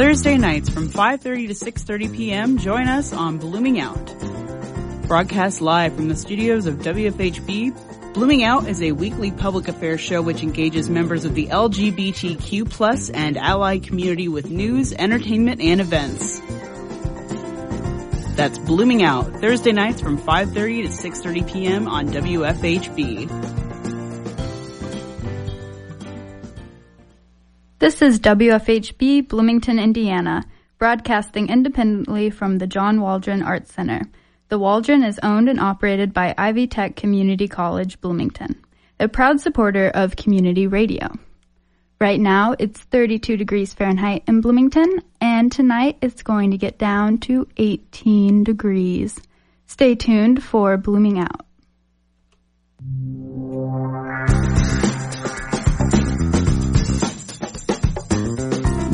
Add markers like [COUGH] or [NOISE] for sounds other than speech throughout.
Thursday nights from 5.30 to 6.30 p.m., join us on Blooming Out. Broadcast live from the studios of WFHB, Blooming Out is a weekly public affairs show which engages members of the LGBTQ plus and allied community with news, entertainment, and events. That's Blooming Out, Thursday nights from 5.30 to 6.30 p.m. on WFHB. This is WFHB Bloomington, Indiana, broadcasting independently from the John Waldron Arts Center. The Waldron is owned and operated by Ivy Tech Community College, Bloomington, a proud supporter of community radio. Right now, it's 32 degrees Fahrenheit in Bloomington, and tonight it's going to get down to 18 degrees. Stay tuned for Blooming Out.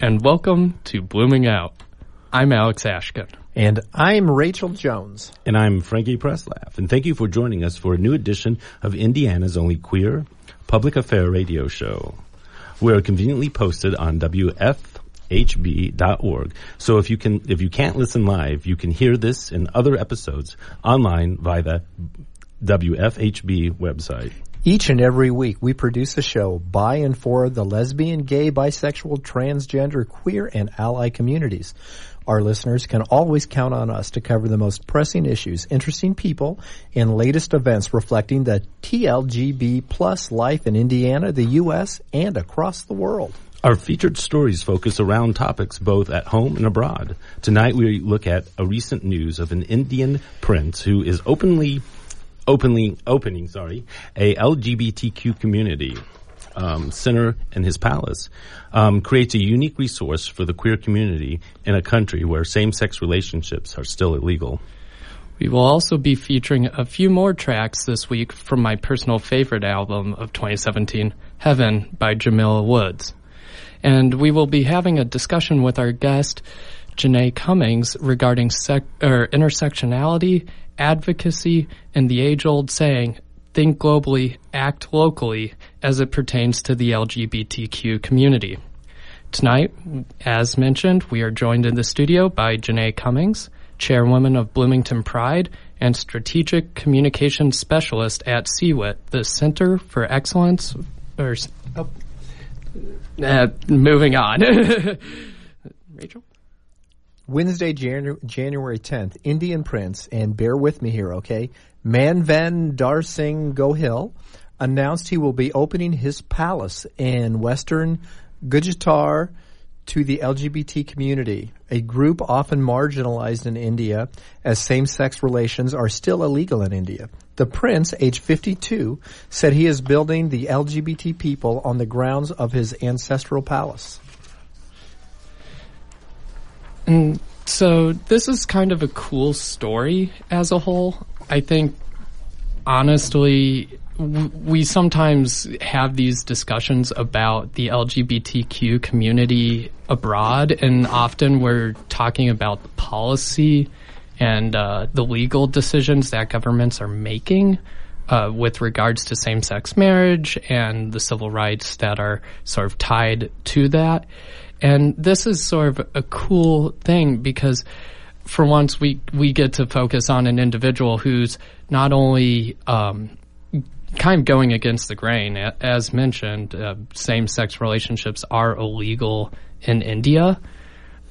and welcome to Blooming Out. I'm Alex Ashkin. And I'm Rachel Jones. And I'm Frankie Presslaf. And thank you for joining us for a new edition of Indiana's only queer public affair radio show. We're conveniently posted on WFHB.org. So if you can, if you can't listen live, you can hear this and other episodes online via the WFHB website. Each and every week, we produce a show by and for the lesbian, gay, bisexual, transgender, queer, and ally communities. Our listeners can always count on us to cover the most pressing issues, interesting people, and latest events reflecting the TLGB plus life in Indiana, the U.S., and across the world. Our featured stories focus around topics both at home and abroad. Tonight we look at a recent news of an Indian prince who is openly openly opening, sorry, a LGBTQ community um, center in his palace, um, creates a unique resource for the queer community in a country where same-sex relationships are still illegal. We will also be featuring a few more tracks this week from my personal favorite album of 2017, Heaven by Jamila Woods. And we will be having a discussion with our guest, Janae Cummings, regarding sec- intersectionality advocacy and the age old saying, think globally, act locally, as it pertains to the LGBTQ community. Tonight, as mentioned, we are joined in the studio by Janae Cummings, chairwoman of Bloomington Pride and strategic communications specialist at CWIT, the Center for Excellence. Or, oh, uh, moving on. [LAUGHS] Rachel? Wednesday, Janu- January 10th, Indian Prince, and bear with me here, okay? Manvendra Singh Gohil announced he will be opening his palace in western Gujarat to the LGBT community, a group often marginalized in India as same-sex relations are still illegal in India. The prince, age 52, said he is building the LGBT people on the grounds of his ancestral palace. And so this is kind of a cool story as a whole. I think, honestly, we sometimes have these discussions about the LGBTQ community abroad, and often we're talking about the policy and uh, the legal decisions that governments are making. Uh, with regards to same-sex marriage and the civil rights that are sort of tied to that. And this is sort of a cool thing because for once we, we get to focus on an individual who's not only, um, kind of going against the grain. As mentioned, uh, same-sex relationships are illegal in India,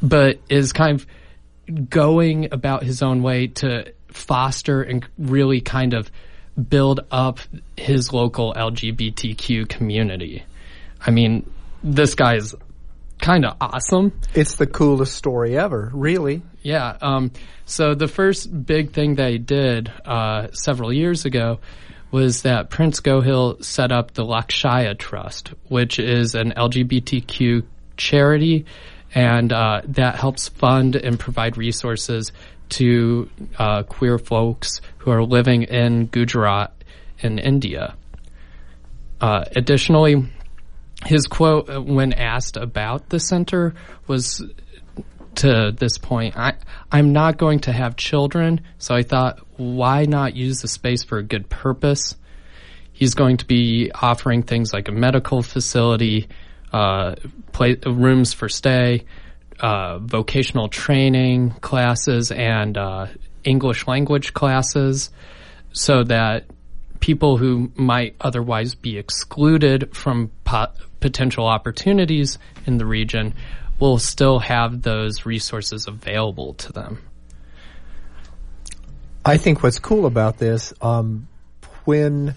but is kind of going about his own way to foster and really kind of build up his local LGBTQ community. I mean, this guy's kind of awesome. It's the coolest story ever, really. Yeah. Um, so the first big thing they did uh, several years ago was that Prince Gohil set up the Lakshya Trust, which is an LGBTQ charity and uh, that helps fund and provide resources to uh, queer folks who are living in Gujarat in India. Uh, additionally, his quote uh, when asked about the center was to this point, I, I'm not going to have children, so I thought, why not use the space for a good purpose? He's going to be offering things like a medical facility, uh, play, rooms for stay, uh, vocational training classes, and uh, English language classes, so that people who might otherwise be excluded from po- potential opportunities in the region will still have those resources available to them. I think what's cool about this, um, when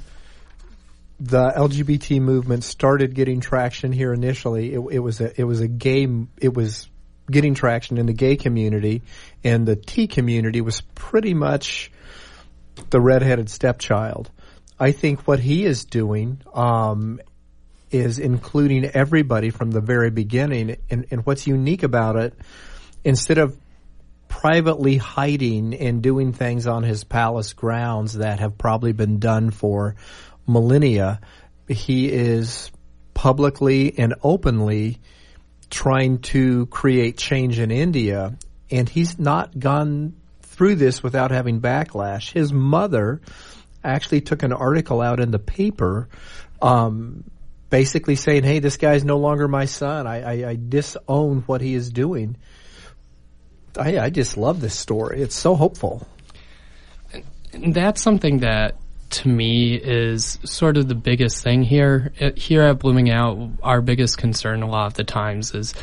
the LGBT movement started getting traction here initially, it, it was a it was a gay it was getting traction in the gay community, and the T community was pretty much the redheaded stepchild. I think what he is doing um, is including everybody from the very beginning. And, and what's unique about it, instead of privately hiding and doing things on his palace grounds that have probably been done for millennia, he is publicly and openly trying to create change in India. And he's not gone through this without having backlash. His mother actually took an article out in the paper um, basically saying, "Hey, this guy's no longer my son. I, I, I disown what he is doing." I, I just love this story. It's so hopeful. And that's something that to me is sort of the biggest thing here. Here at Blooming Out, our biggest concern a lot of the times is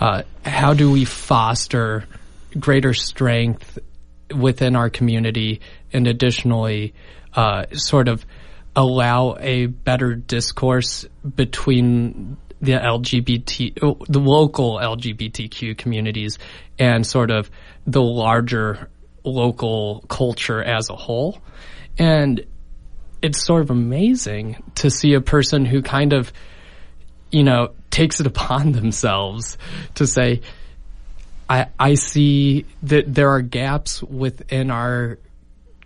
uh, how do we foster greater strength within our community and additionally uh, sort of allow a better discourse between the LGBT, oh, the local LGBTQ communities and sort of the larger local culture as a whole. And it's sort of amazing to see a person who kind of, you know, takes it [LAUGHS] upon themselves to say, I, I see that there are gaps within our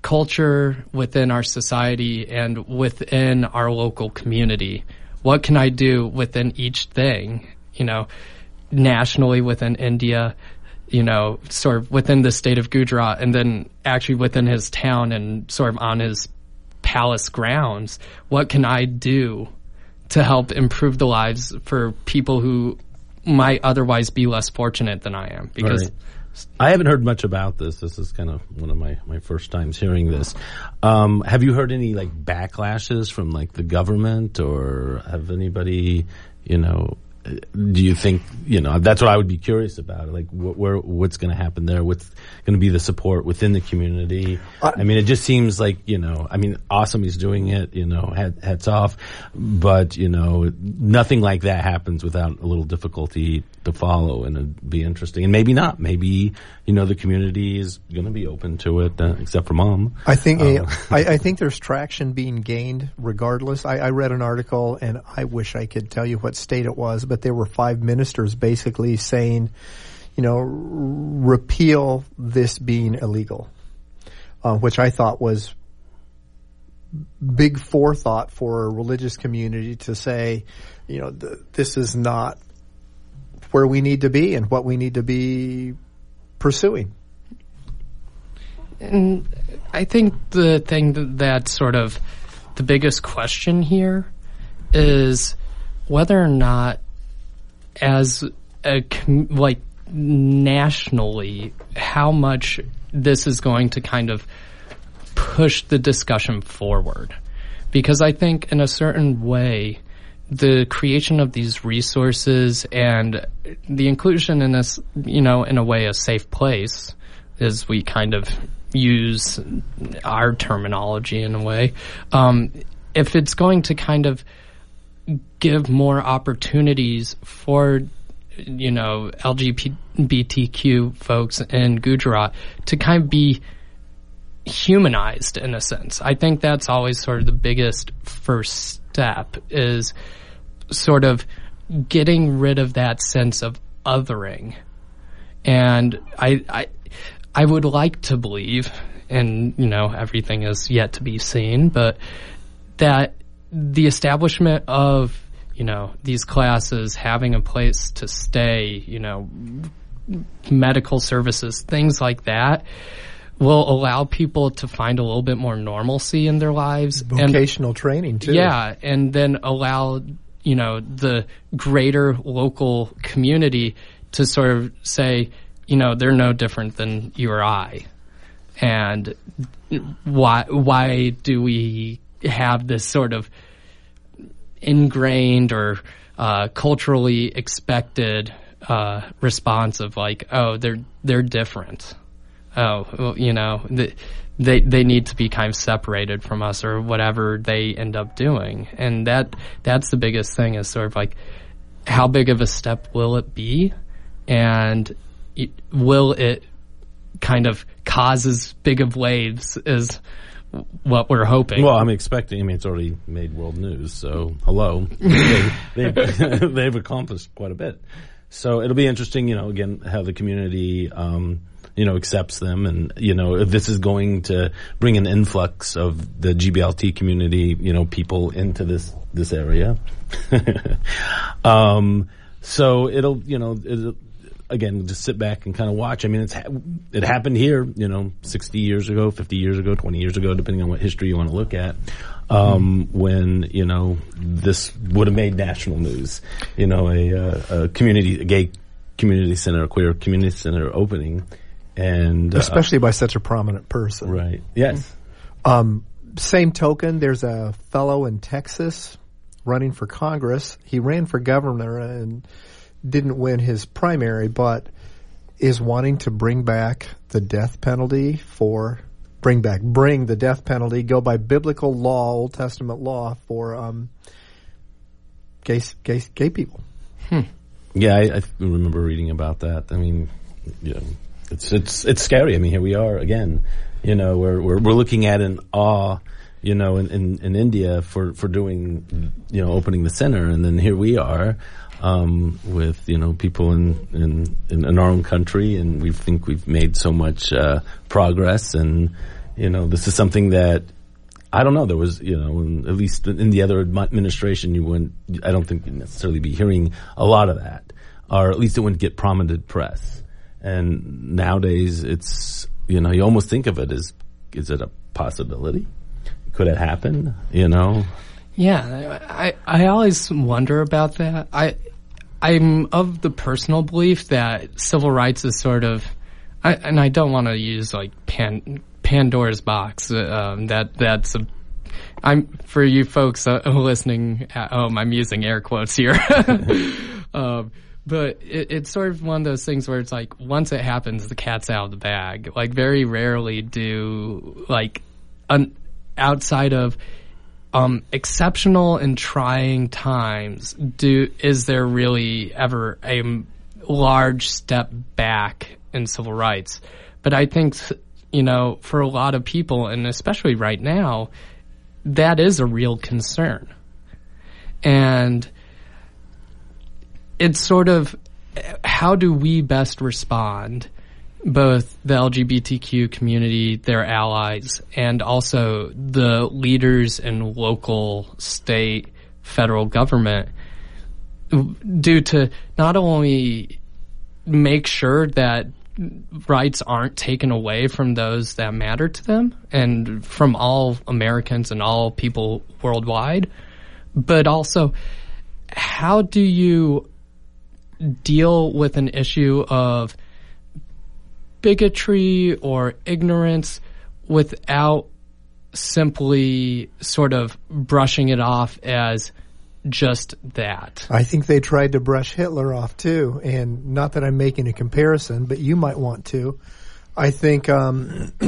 culture, within our society, and within our local community. What can I do within each thing? You know, nationally within India, you know, sort of within the state of Gujarat, and then actually within his town and sort of on his palace grounds. What can I do to help improve the lives for people who might otherwise be less fortunate than I am? Because Right. I haven't heard much about this. This is kind of one of my, my first times hearing this. Um, have you heard any like backlashes from like the government or have anybody, you know, do you think, you know, that's what I would be curious about. Like what, where, what's going to happen there? What's going to be the support within the community? I mean, it just seems like, you know, I mean, awesome he's doing it, you know, head, heads off, but you know, nothing like that happens without a little difficulty to follow and it'd be interesting. And maybe not. Maybe, you know, the community is going to be open to it, uh, except for mom. I think I, [LAUGHS] I think there's traction being gained regardless. I, I read an article, and I wish I could tell you what state it was, but there were five ministers basically saying, you know, repeal this being illegal, uh, which I thought was big forethought for a religious community to say, you know, th- this is not where we need to be and what we need to be pursuing. And I think the thing that, sort of the biggest question here is whether or not, as a like nationally, how much this is going to kind of push the discussion forward. Because I think, in a certain way, the creation of these resources and the inclusion in this, you know, in a way, a safe place, as we kind of use our terminology in a way. Um, if it's going to kind of give more opportunities for you know LGBTQ folks in Gujarat to kind of be humanized in a sense. I think that's always sort of the biggest first step is sort of getting rid of that sense of othering. And I, I, I would like to believe, and you know, everything is yet to be seen, but that the establishment of you know these classes having a place to stay, you know, medical services, things like that, will allow people to find a little bit more normalcy in their lives. Vocational and, training too. Yeah, and then allow you know the greater local community to sort of say, you know, they're no different than you or I, and why why do we have this sort of ingrained or uh, culturally expected uh, response of like, oh, they're they're different. Oh, well, you know, the, they they need to be kind of separated from us or whatever they end up doing, and that that's the biggest thing is sort of like, how big of a step will it be, and it, will it kind of cause as big of waves as what we're hoping. Well, I'm expecting. I mean, it's already made world news, so hello, they, [LAUGHS] they've, [LAUGHS] they've accomplished quite a bit. So it'll be interesting, you know, again, how the community, um, you know, accepts them and, you know, if this is going to bring an influx of the GBLT community, you know, people into this, this area. [LAUGHS] um, so it'll, you know, it'll, again, just sit back and kind of watch. I mean, it's, it happened here, you know, 60 years ago, 50 years ago, 20 years ago, depending on what history you want to look at um, when you know this would have made national news. You know, a, uh, a community, a gay community center, a queer community center opening, and uh, especially uh, by such a prominent person. Right. Yes. Um, same token, there's a fellow in Texas running for Congress. He ran for governor and didn't win his primary, but is wanting to bring back the death penalty for bring back, bring the death penalty, go by biblical law, Old Testament law for um, gay, gay, gay people. Hmm. Yeah, I, I, remember reading about that. I mean, yeah, it's it's it's scary. I mean, here we are again. You know, we're we're, we're looking at an awe. You know, in, in, in India for, for doing, you know, opening the center, and then here we are, um, with you know people in, in, in our own country, and we think we've made so much uh, progress, and you know, this is something that I don't know. There was, you know, in, at least in the other administration, you wouldn't. I don't think you'd necessarily be hearing a lot of that, or at least it wouldn't get prominent press. And nowadays, it's you know, you almost think of it as, is it a possibility? Could it happen? You know. Yeah, I I always wonder about that. I I'm of the personal belief that civil rights is sort of, I, and I don't want to use like pan Pandora's box. Um, that that's a I'm for you folks uh, listening at home. I'm using air quotes here, [LAUGHS] um, but it, it's sort of one of those things where it's like once it happens, the cat's out of the bag. Like very rarely do like an outside of um, exceptional and trying times do is there really ever a large step back in civil rights? But I think you know, for a lot of people, and especially right now, that is a real concern. And it's sort of how do we best respond, both the LGBTQ community, their allies, and also the leaders in local, state, federal government, do to not only make sure that rights aren't taken away from those that matter to them and from all Americans and all people worldwide. But also, how do you deal with an issue of bigotry or ignorance without simply sort of brushing it off as just that. I think they tried to brush Hitler off too, and not that I'm making a comparison, but you might want to. I think um, [CLEARS THROAT]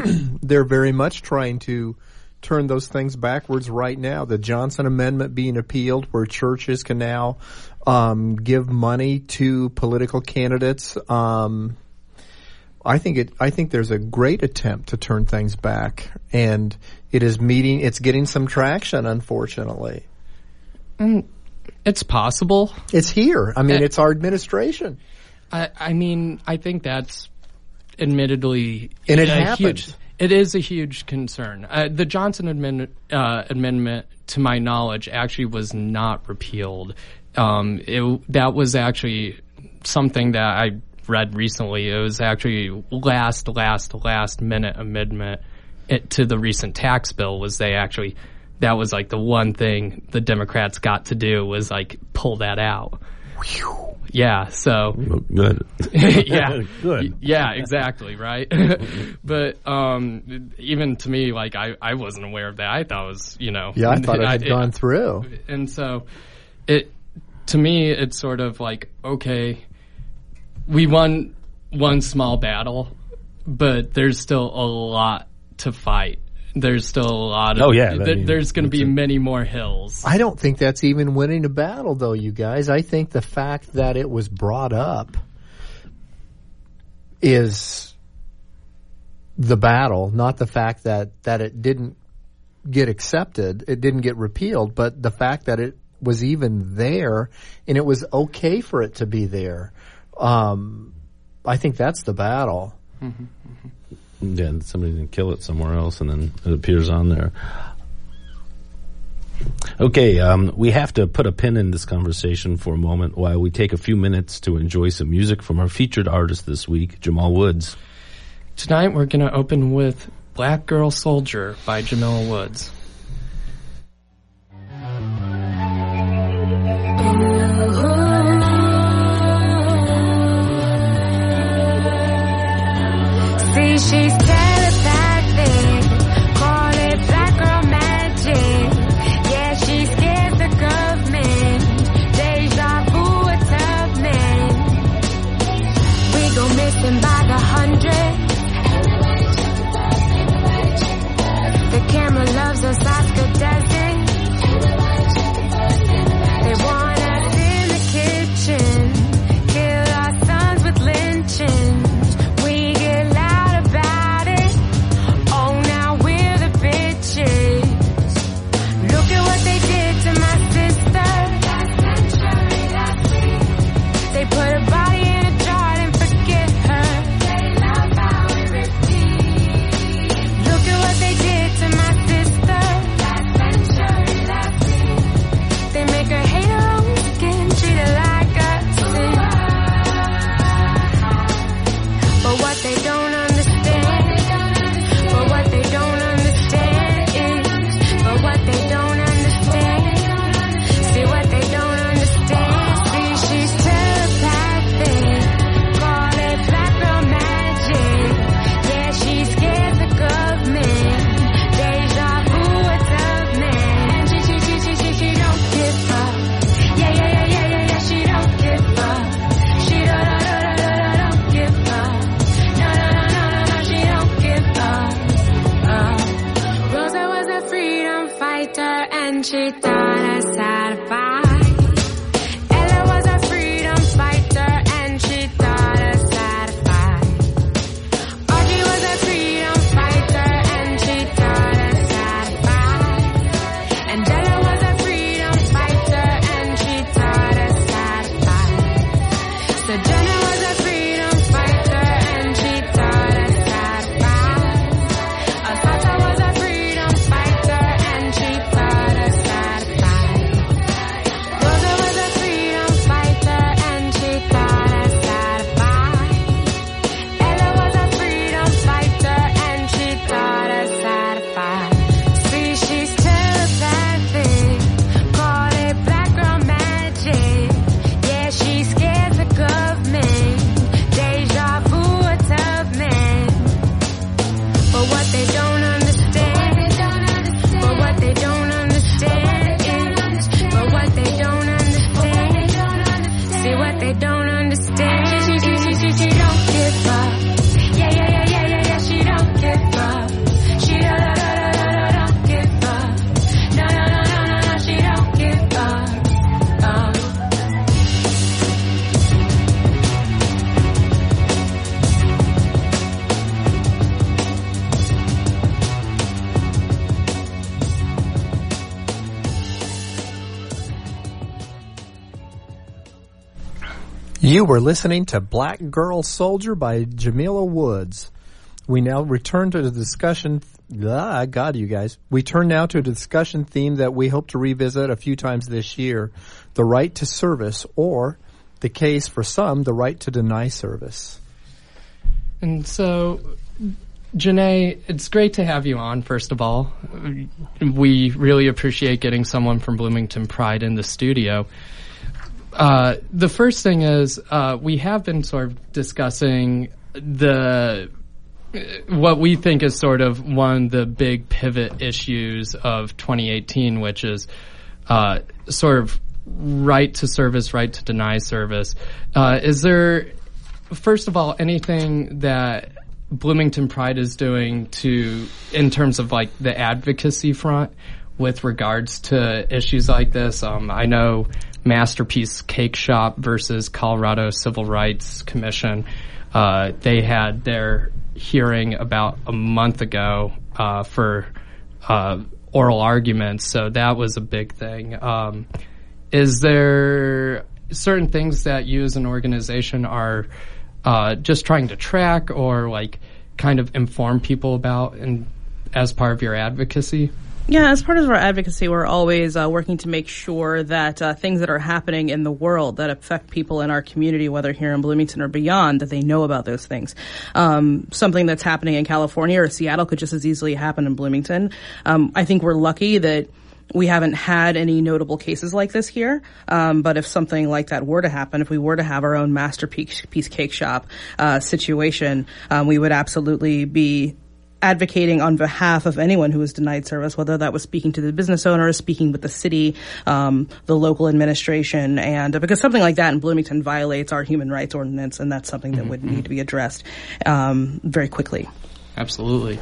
they're very much trying to turn those things backwards right now. The Johnson Amendment being appealed, where churches can now um, give money to political candidates. Um, I think it. I think there's a great attempt to turn things back, and it is meeting. It's getting some traction, unfortunately. Mm, it's possible. It's here. I mean, it, it's our administration. I, I mean, I think that's admittedly And it a happened. Huge, it is a huge concern. Uh, the Johnson amendment, uh, amendment, to my knowledge, actually was not repealed. Um, it, that was actually something that I read recently. It was actually last, last, last minute amendment it, to the recent tax bill. Was they actually that was like the one thing the Democrats got to do was like pull that out. Yeah, so Good. [LAUGHS] yeah, [LAUGHS] Good. Yeah, exactly, right. [LAUGHS] but um, even to me, like I, I wasn't aware of that. I thought it was, you know, Yeah, I thought it had gone through. and so it to me, it's sort of like okay, we won one small battle, but there's still a lot to fight. There's still a lot of Oh, yeah, I mean, there's going to be a- many more hills. I don't think that's even winning a battle, though, you guys. I think the fact that it was brought up is the battle, not the fact that, that it didn't get accepted, it didn't get repealed, but the fact that it was even there and it was okay for it to be there. Um, I think that's the battle. Yeah, somebody didn't kill it somewhere else, and then it appears on there. Okay, um, we have to put a pin in this conversation for a moment while we take a few minutes to enjoy some music from our featured artist this week, Jamila Woods. Tonight we're going to open with Black Girl Soldier by Jamila Woods. She's You were listening to Black Girl Soldier by Jamila Woods. We now return to the discussion. Ah, God, you guys. We turn now to a discussion theme that we hope to revisit a few times this year the right to service, or the case for some, the right to deny service. And so, Janae, it's great to have you on, first of all. We really appreciate getting someone from Bloomington Pride in the studio. Uh, the first thing is, uh, we have been sort of discussing the what we think is sort of one of the big pivot issues of 2018, which is uh, sort of right to service, right to deny service. Uh, is there, first of all, anything that Bloomington Pride is doing to, in terms of like the advocacy front, with regards to issues like this? Um, I know Masterpiece Cake Shop versus Colorado Civil Rights Commission. Uh, they had their hearing about a month ago uh, for uh, oral arguments, so that was a big thing. Um, is there certain things that you as an organization are uh, just trying to track or like kind of inform people about and as part of your advocacy? Yeah, as part of our advocacy, we're always uh, working to make sure that uh, things that are happening in the world that affect people in our community, whether here in Bloomington or beyond, that they know about those things. Um, something that's happening in California or Seattle could just as easily happen in Bloomington. Um, I think we're lucky that we haven't had any notable cases like this here, um, but if something like that were to happen, if we were to have our own masterpiece cake shop uh, situation, um, we would absolutely be advocating on behalf of anyone who was denied service, whether that was speaking to the business owner, speaking with the city, um, the local administration, and because something like that in Bloomington violates our human rights ordinance, and that's something that would need to be addressed um, very quickly. Absolutely.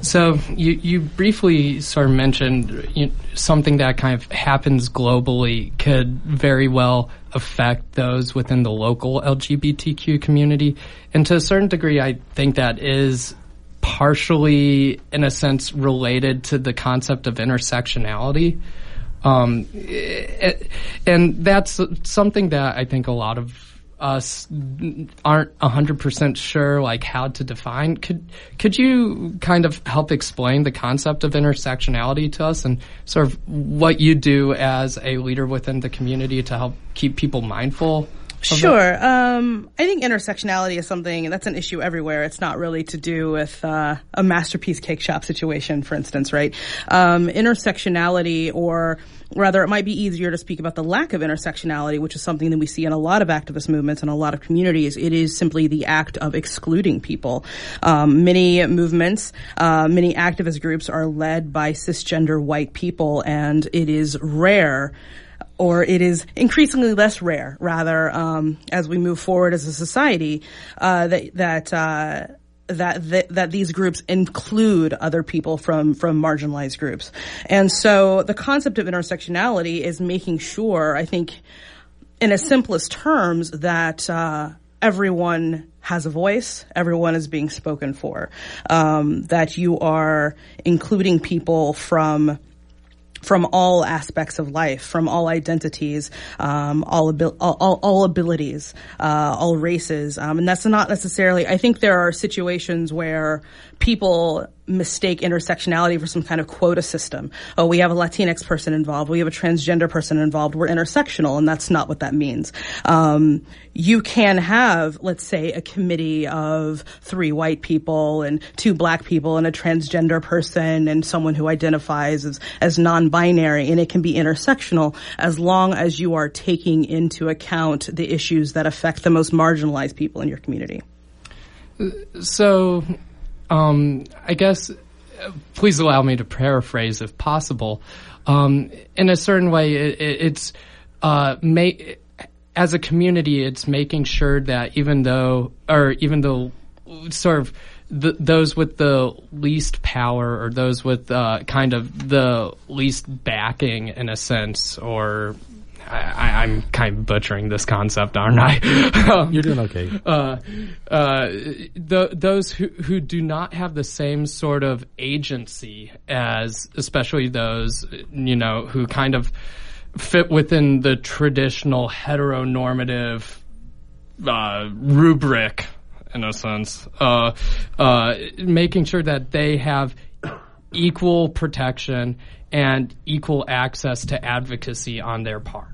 So you you briefly sort of mentioned you something that kind of happens globally could very well affect those within the local LGBTQ community, and to a certain degree, I think that is partially, in a sense, related to the concept of intersectionality. Um, it, and that's something that I think a lot of us aren't 100% sure like how to define could could you kind of help explain the concept of intersectionality to us and sort of what you do as a leader within the community to help keep people mindful Sure. Um, I think intersectionality is something that's an issue everywhere. It's not really to do with uh, a masterpiece cake shop situation, for instance, right? Um, intersectionality, or rather, it might be easier to speak about the lack of intersectionality, which is something that we see in a lot of activist movements and a lot of communities. It is simply the act of excluding people. Um, many movements, uh, many activist groups are led by cisgender white people, and it is rare or it is increasingly less rare, rather, um, as we move forward as a society, uh, that that. Uh, that, that that these groups include other people from from marginalized groups, and so the concept of intersectionality is making sure, I think, in its simplest terms, that uh, everyone has a voice, everyone is being spoken for, um, that you are including people from from all aspects of life, from all identities, um, all, abil- all, all, all abilities, uh, all races. Um, and that's not necessarily, I think there are situations where people mistake intersectionality for some kind of quota system. Oh, we have a Latinx person involved. We have a transgender person involved. We're intersectional, and that's not what that means. Um, you can have, let's say, a committee of three white people and two black people and a transgender person and someone who identifies as, as non-binary, and it can be intersectional as long as you are taking into account the issues that affect the most marginalized people in your community. So, um, I guess, uh, please allow me to paraphrase if possible. Um, in a certain way, it, it, it's uh, as a community, it's making sure that even though, or even though, sort of. Those with the least power or those with uh, kind of the least backing in a sense or I, I'm kind of butchering this concept, aren't I? [LAUGHS] You're doing okay. uh, uh, the, those who, who do not have the same sort of agency as, especially those, you know, who kind of fit within the traditional heteronormative uh, rubric in a sense, uh, uh, making sure that they have equal protection and equal access to advocacy on their part.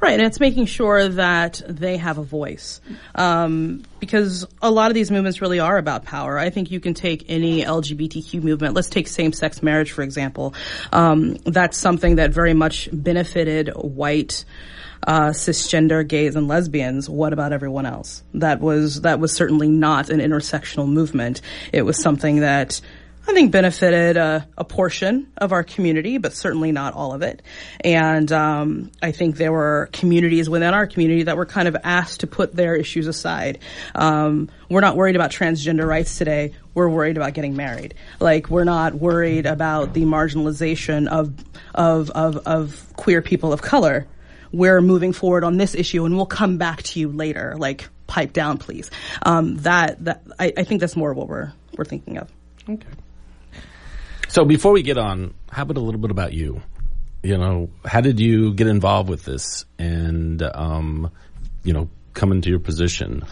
Right, and it's making sure that they have a voice. Um, because a lot of these movements really are about power. I think you can take any LGBTQ movement. Let's take same-sex marriage, for example. Um, that's something that very much benefited white uh, cisgender gays and lesbians. What about everyone else? That was that was certainly not an intersectional movement. It was something that I think benefited a, a portion of our community, but certainly not all of it. And um, I think there were communities within our community that were kind of asked to put their issues aside. Um, we're not worried about transgender rights today. We're worried about getting married. Like we're not worried about the marginalization of of of, of queer people of color. We're moving forward on this issue, and we'll come back to you later. Like pipe down, please. Um, that that I, I think that's more what we're we're thinking of. Okay. So before we get on, how about a little bit about you? You know, how did you get involved with this and, um, you know, come into your position?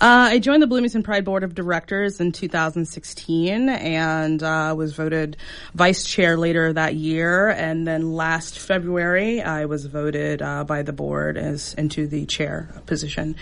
Uh, I joined the Bloomington Pride Board of Directors in 2016 and uh, was voted vice chair later that year. And then last February, I was voted uh, by the board as into the chair position.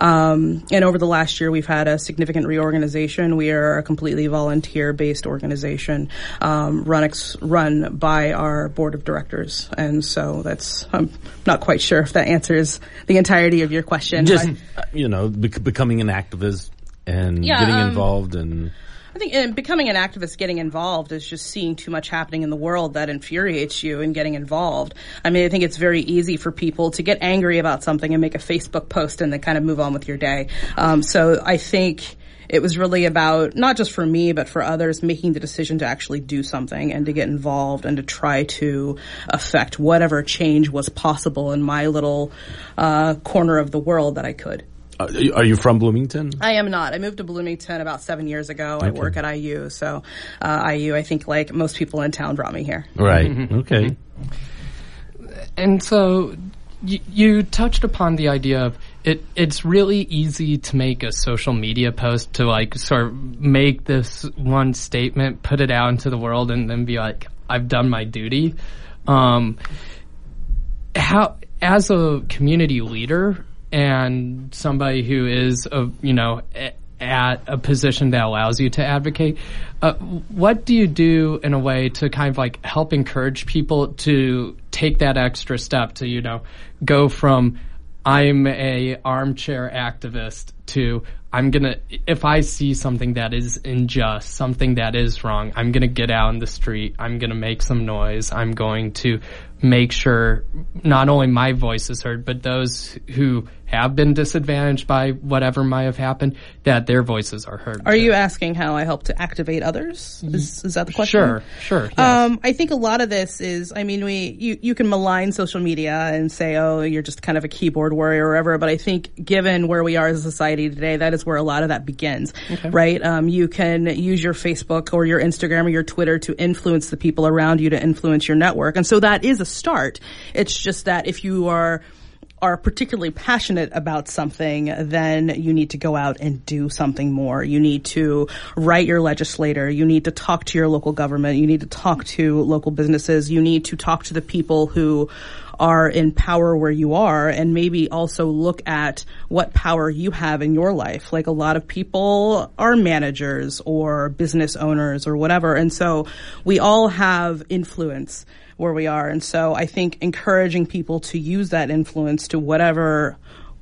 Um, and over the last year, we've had a significant reorganization. We are a completely volunteer-based organization um, run ex- run by our board of directors. And so that's I'm not quite sure if that answers the entirety of your question. Just, I- uh, you know, bec- becoming an activist and Yeah, getting um, involved and I think uh, becoming an activist, getting involved, is just seeing too much happening in the world that infuriates you and getting involved. I mean, I think it's very easy for people to get angry about something and make a Facebook post and then kind of move on with your day. Um, so I think it was really about not just for me but for others making the decision to actually do something and to get involved and to try to affect whatever change was possible in my little uh, corner of the world that I could. uh, are you from Bloomington? I am not. I moved to Bloomington about seven years ago. I work at IU, so uh, IU, I think, like most people in town, brought me here. Right. Mm-hmm. Okay. And so you, you touched upon the idea of it, it's really easy to make a social media post to like sort of make this one statement, put it out into the world, and then be like, I've done my duty. Um, how, as a community leader and somebody who is, a, you know, at a position that allows you to advocate, uh, what do you do in a way to kind of like help encourage people to take that extra step to, you know, go from I'm a armchair activist to I'm gonna if I see something that is unjust, something that is wrong, I'm gonna get out in the street, I'm gonna make some noise, I'm going to make sure not only my voice is heard, but those who have been disadvantaged by whatever might have happened, that their voices are heard. Are too. you asking how I help to activate others? Is, is that the question? Sure, sure. yes. Um, I think a lot of this is, I mean, we, you, you can malign social media and say, oh, you're just kind of a keyboard warrior or whatever, but I think given where we are as a society today, that is where a lot of that begins, right? Um, you can use your Facebook or your Instagram or your Twitter to influence the people around you to influence your network. And so that is a start. It's just that if you are, are particularly passionate about something, then you need to go out and do something more. You need to write your legislator. You need to talk to your local government. You need to talk to local businesses. You need to talk to the people who are in power where you are and maybe also look at what power you have in your life. Like a lot of people are managers or business owners or whatever. And so we all have influence where we are. And so I think encouraging people to use that influence to whatever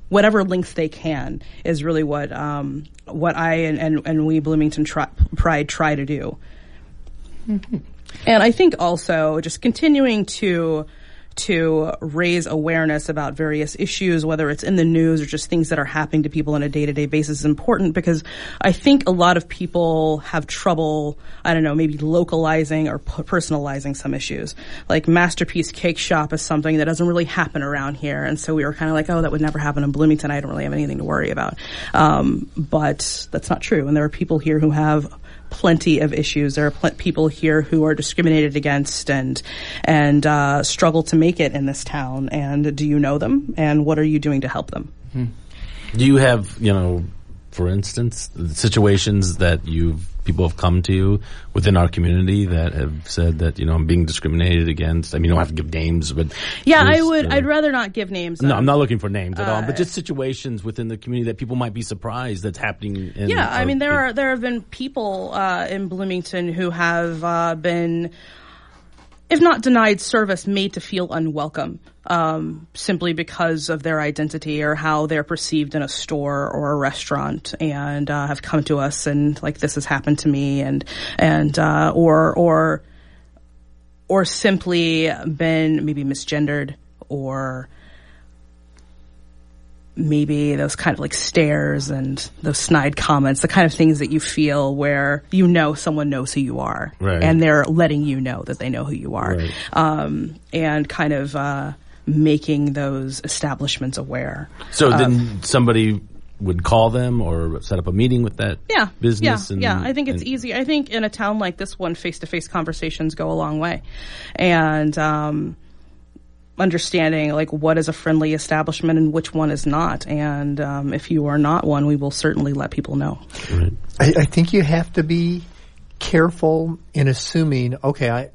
whatever length they can is really what um, what I and, and, and we Bloomington tri- Pride try to do. [LAUGHS] And I think also just continuing to to raise awareness about various issues, whether it's in the news or just things that are happening to people on a day-to-day basis is important because I think a lot of people have trouble, I don't know, maybe localizing or personalizing some issues. Like Masterpiece Cake Shop is something that doesn't really happen around here. And so we were kind of like, oh, that would never happen in Bloomington. I don't really have anything to worry about. Um, but that's not true. And there are people here who have plenty of issues. There are pl- people here who are discriminated against and and uh, struggle to make it in this town. And do you know them? And what are you doing to help them? Do you have, you know, for instance, situations that you've people have come to you within our community that have said that you know I'm being discriminated against? I mean, you don't have to give names, but Yeah, I would. uh, I'd rather not give names. No, I'm not looking for names at all, but uh, just situations within the community that people might be surprised that's happening. In Yeah, I mean there are there have been people uh, in Bloomington who have uh, been, if not denied service, made to feel unwelcome um, simply because of their identity or how they're perceived in a store or a restaurant, and uh, have come to us and like this has happened to me, and and uh, or or or simply been maybe misgendered or maybe those kind of like stares and those snide comments, the kind of things that you feel where you know someone knows who you are, Right. and they're letting you know that they know who you are, Right. um, and kind of uh, making those establishments aware. So then somebody would call them or set up a meeting with that Yeah, business. Yeah, and, yeah. I think it's and- easy. I think in a town like this one, face-to-face conversations go a long way, and um, understanding like what is a friendly establishment and which one is not. And um, if you are not one, we will certainly let people know. I, I think you have to be careful in assuming, okay, I,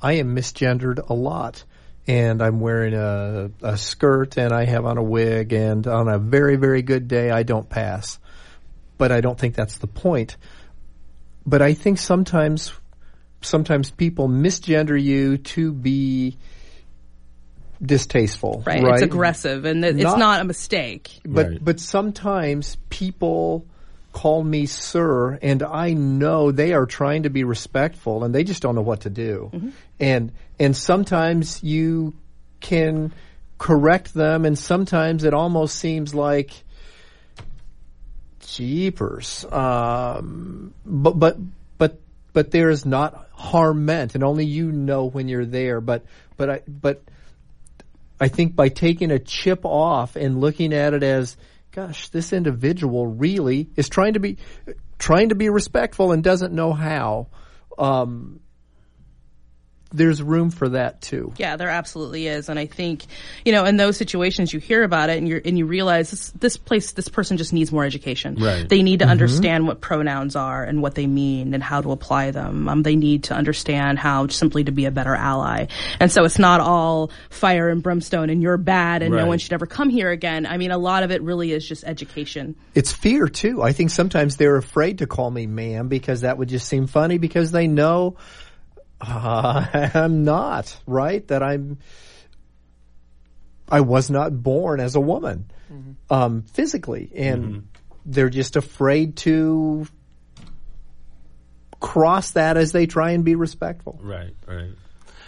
I am misgendered a lot. And I'm wearing a, a skirt and I have on a wig and on a very, very good day I don't pass. But I don't think that's the point. But I think sometimes, sometimes people misgender you to be distasteful. Right? Right. It's aggressive, and it's Not- not a mistake. But Right. but sometimes people call me sir and I know they are trying to be respectful and they just don't know what to do. Mm-hmm. And and sometimes you can correct them and sometimes it almost seems like jeepers. Um but but but but there is not harm meant and only you know when you're there but but I but I think by taking a chip off and looking at it as, gosh, this individual really is trying to be trying to be respectful and doesn't know how. Um, there's room for that too. Yeah, there absolutely is, and I think you know in those situations you hear about it and you and you realize this this place this person just needs more education. Right. They need to understand what pronouns are and what they mean and how to apply them. Um, they need to understand how simply to be a better ally. And so it's not all fire and brimstone and you're bad and no one should ever come here again. I mean, a lot of it really is just education. It's fear too. I think sometimes they're afraid to call me ma'am because that would just seem funny because they know uh, [LAUGHS] I'm not right. That I'm. I was not born as a woman, um, physically, and they're just afraid to cross that as they try and be respectful. Right, right.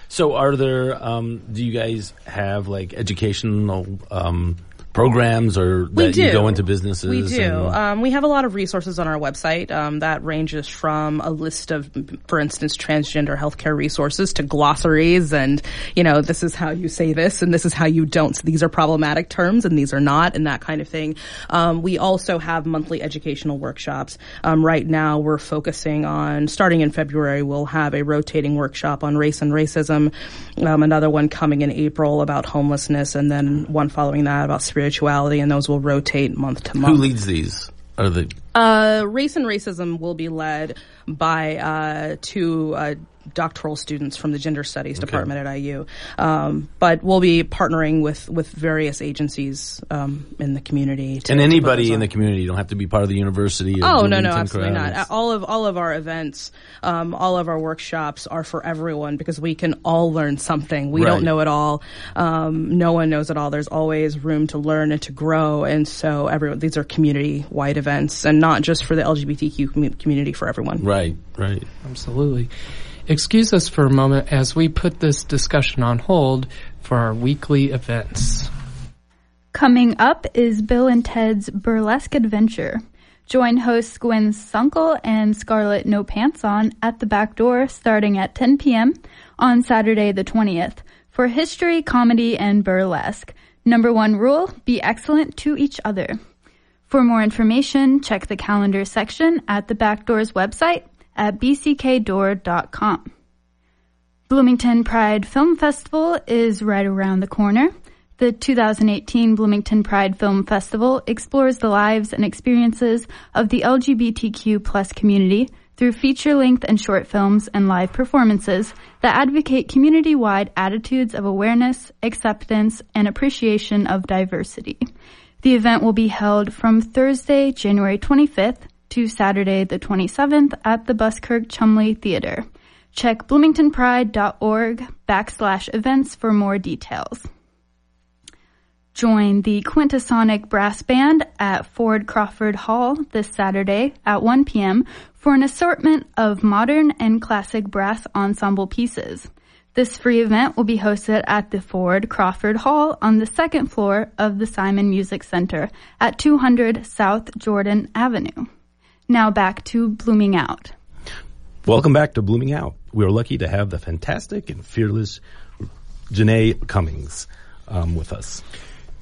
So, are there? Um, do you guys have like educational um, programs, or that you go into businesses? We do. Um, we have a lot of resources on our website um, that ranges from a list of, for instance, transgender healthcare resources to glossaries and, you know, this is how you say this and this is how you don't. So these are problematic terms and these are not and that kind of thing. Um, we also have monthly educational workshops. Um, right now we're focusing on, starting in February, we'll have a rotating workshop on race and racism, um, another one coming in April about homelessness, and then one following that about spirituality, and those will rotate month to month. Who leads these? Are the Uh, race and racism will be led by uh, two uh, doctoral students from the gender studies department at IU, um, but we'll be partnering with with various agencies um, in the community. To, and anybody in the community? You don't have to be part of the university. Or Oh no, no, Bloomington absolutely crowd. not. All of all of our events, um, all of our workshops are for everyone because we can all learn something. We Right. don't know it all. Um, no one knows it all. There's always room to learn and to grow, and so everyone. These are community-wide events, and not just for the LGBTQ community, for everyone. Right, right. Absolutely. Excuse us for a moment as we put this discussion on hold for our weekly events. Coming up is Bill and Ted's Burlesque Adventure. Join hosts Gwen Sunkel and Scarlett No Pants On at the back door starting at 10 p.m. on Saturday the 20th for history, comedy, and burlesque. Number one rule, be excellent to each other. For more information, check the calendar section at the back door's website at bckdoor.com. Bloomington Pride Film Festival is right around the corner. The 2018 Bloomington Pride Film Festival explores the lives and experiences of the LGBTQ plus community through feature-length and short films and live performances that advocate community-wide attitudes of awareness, acceptance, and appreciation of diversity. The event will be held from Thursday, January 25th to Saturday the 27th at the Buskirk Chumley Theater. Check bloomingtonpride.org backslash events for more details. Join the Quintasonic Brass Band at Ford Crawford Hall this Saturday at 1 p.m. for an assortment of modern and classic brass ensemble pieces. This free event will be hosted at the Ford Crawford Hall on the second floor of the Simon Music Center at 200 South Jordan Avenue. Now back to Blooming Out. Welcome back to Blooming Out. We are lucky to have the fantastic and fearless Janae Cummings um, with us.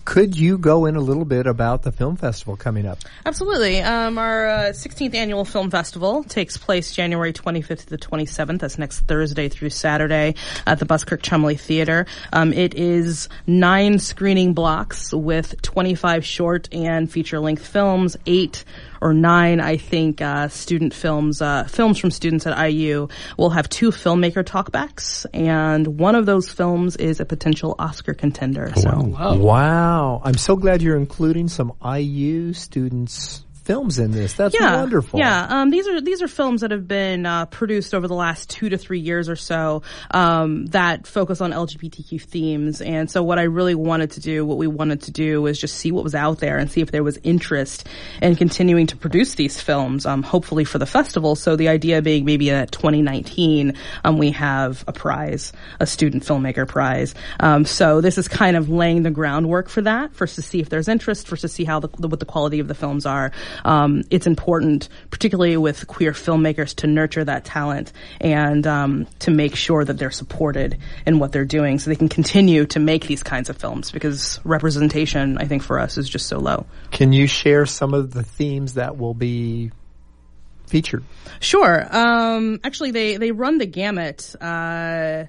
Could you go in a little bit about the film festival coming up? Absolutely. Um, our uh, 16th annual film festival takes place January 25th to the 27th. That's next Thursday through Saturday at the Buskirk Chumley Theater. Um, it is nine screening blocks with 25 short and feature length films, eight or nine, I think, uh, student films, uh, films from students at IU. We'll have two filmmaker talkbacks, and one of those films is a potential Oscar contender. so. Wow. Wow. I'm so glad you're including some IU students' films in this. That's yeah, wonderful. Yeah, um, these are these are films that have been uh, produced over the last two to three years or so um, that focus on LGBTQ themes. And so, what I really wanted to do, what we wanted to do, was just see what was out there and see if there was interest in continuing to produce these films. Um, hopefully for the festival. So the idea being maybe at 2019 um, we have a prize, a student filmmaker prize. Um, so this is kind of laying the groundwork for that. First to see if there's interest. First to see how the, what the quality of the films are um, it's important, particularly with queer filmmakers, to nurture that talent and um, to make sure that they're supported in what they're doing, so they can continue to make these kinds of films. Because representation, I think, for us is just so low. Can you share some of the themes that will be featured? Sure. Um, actually, they they run the gamut. Uh,